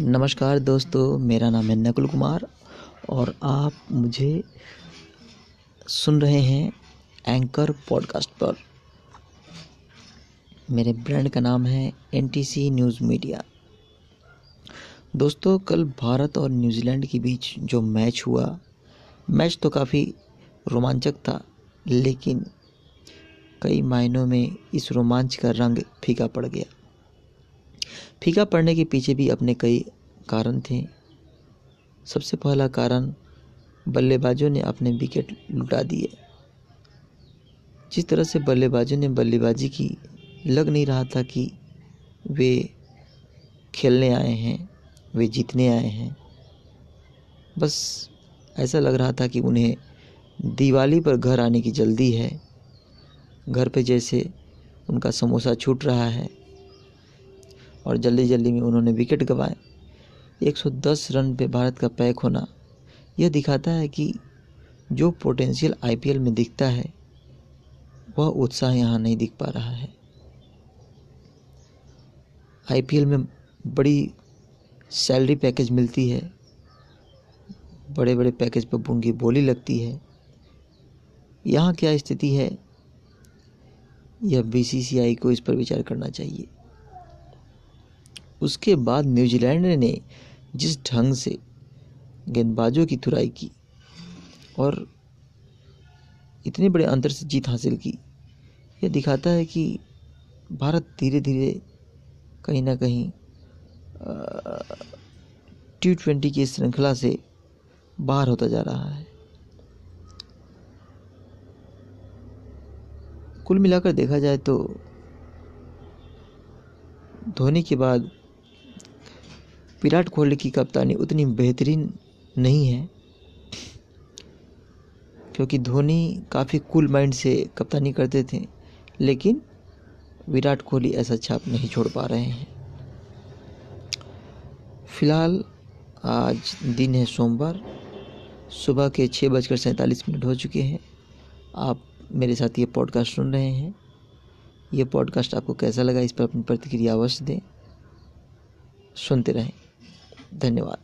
नमस्कार दोस्तों, मेरा नाम है नकुल कुमार और आप मुझे सुन रहे हैं एंकर पॉडकास्ट पर। मेरे ब्रांड का नाम है एन न्यूज़ मीडिया दोस्तों, कल भारत और न्यूजीलैंड के बीच जो मैच हुआ मैच तो काफ़ी रोमांचक था, लेकिन कई मायनों में इस रोमांच का रंग फीका पड़ गया। फीका पड़ने के पीछे भी अपने कई कारण थे। सबसे पहला कारण, बल्लेबाजों ने अपने विकेट लुटा दिए। जिस तरह से बल्लेबाजों ने बल्लेबाजी की, लग नहीं रहा था कि वे खेलने आए हैं, वे जीतने आए हैं। बस ऐसा लग रहा था कि उन्हें दिवाली पर घर आने की जल्दी है। घर पे जैसे उनका समोसा छूट रहा है। और जल्दी जल्दी में उन्होंने विकेट गंवाए। 110 रन पे भारत का पैक होना यह दिखाता है कि जो पोटेंशियल आईपीएल में दिखता है, वह उत्साह यहाँ नहीं दिख पा रहा है। आईपीएल में बड़ी सैलरी पैकेज मिलती है। बड़े बड़े पैकेज पर बूँगी बोली लगती है। यहाँ क्या स्थिति है? यह बीसीसीआई को इस पर विचार करना चाहिए। उसके बाद न्यूजीलैंड ने जिस ढंग से गेंदबाजों की तुराई की और इतने बड़े अंतर से जीत हासिल की, यह दिखाता है कि भारत धीरे धीरे कहीं ना कहीं टी ट्वेंटी की श्रृंखला से बाहर होता जा रहा है। कुल मिलाकर देखा जाए तो धोनी के बाद विराट कोहली की कप्तानी उतनी बेहतरीन नहीं है, क्योंकि धोनी काफ़ी कूल माइंड से कप्तानी करते थे, लेकिन विराट कोहली ऐसा छाप नहीं छोड़ पा रहे हैं। फ़िलहाल आज दिन है सोमवार, सुबह के छः बजकर सैंतालीस मिनट हो चुके हैं। आप मेरे साथ ये पॉडकास्ट सुन रहे हैं। ये पॉडकास्ट आपको कैसा लगा इस पर अपनी प्रतिक्रिया अवश्य दें। सुनते रहें। धन्यवाद.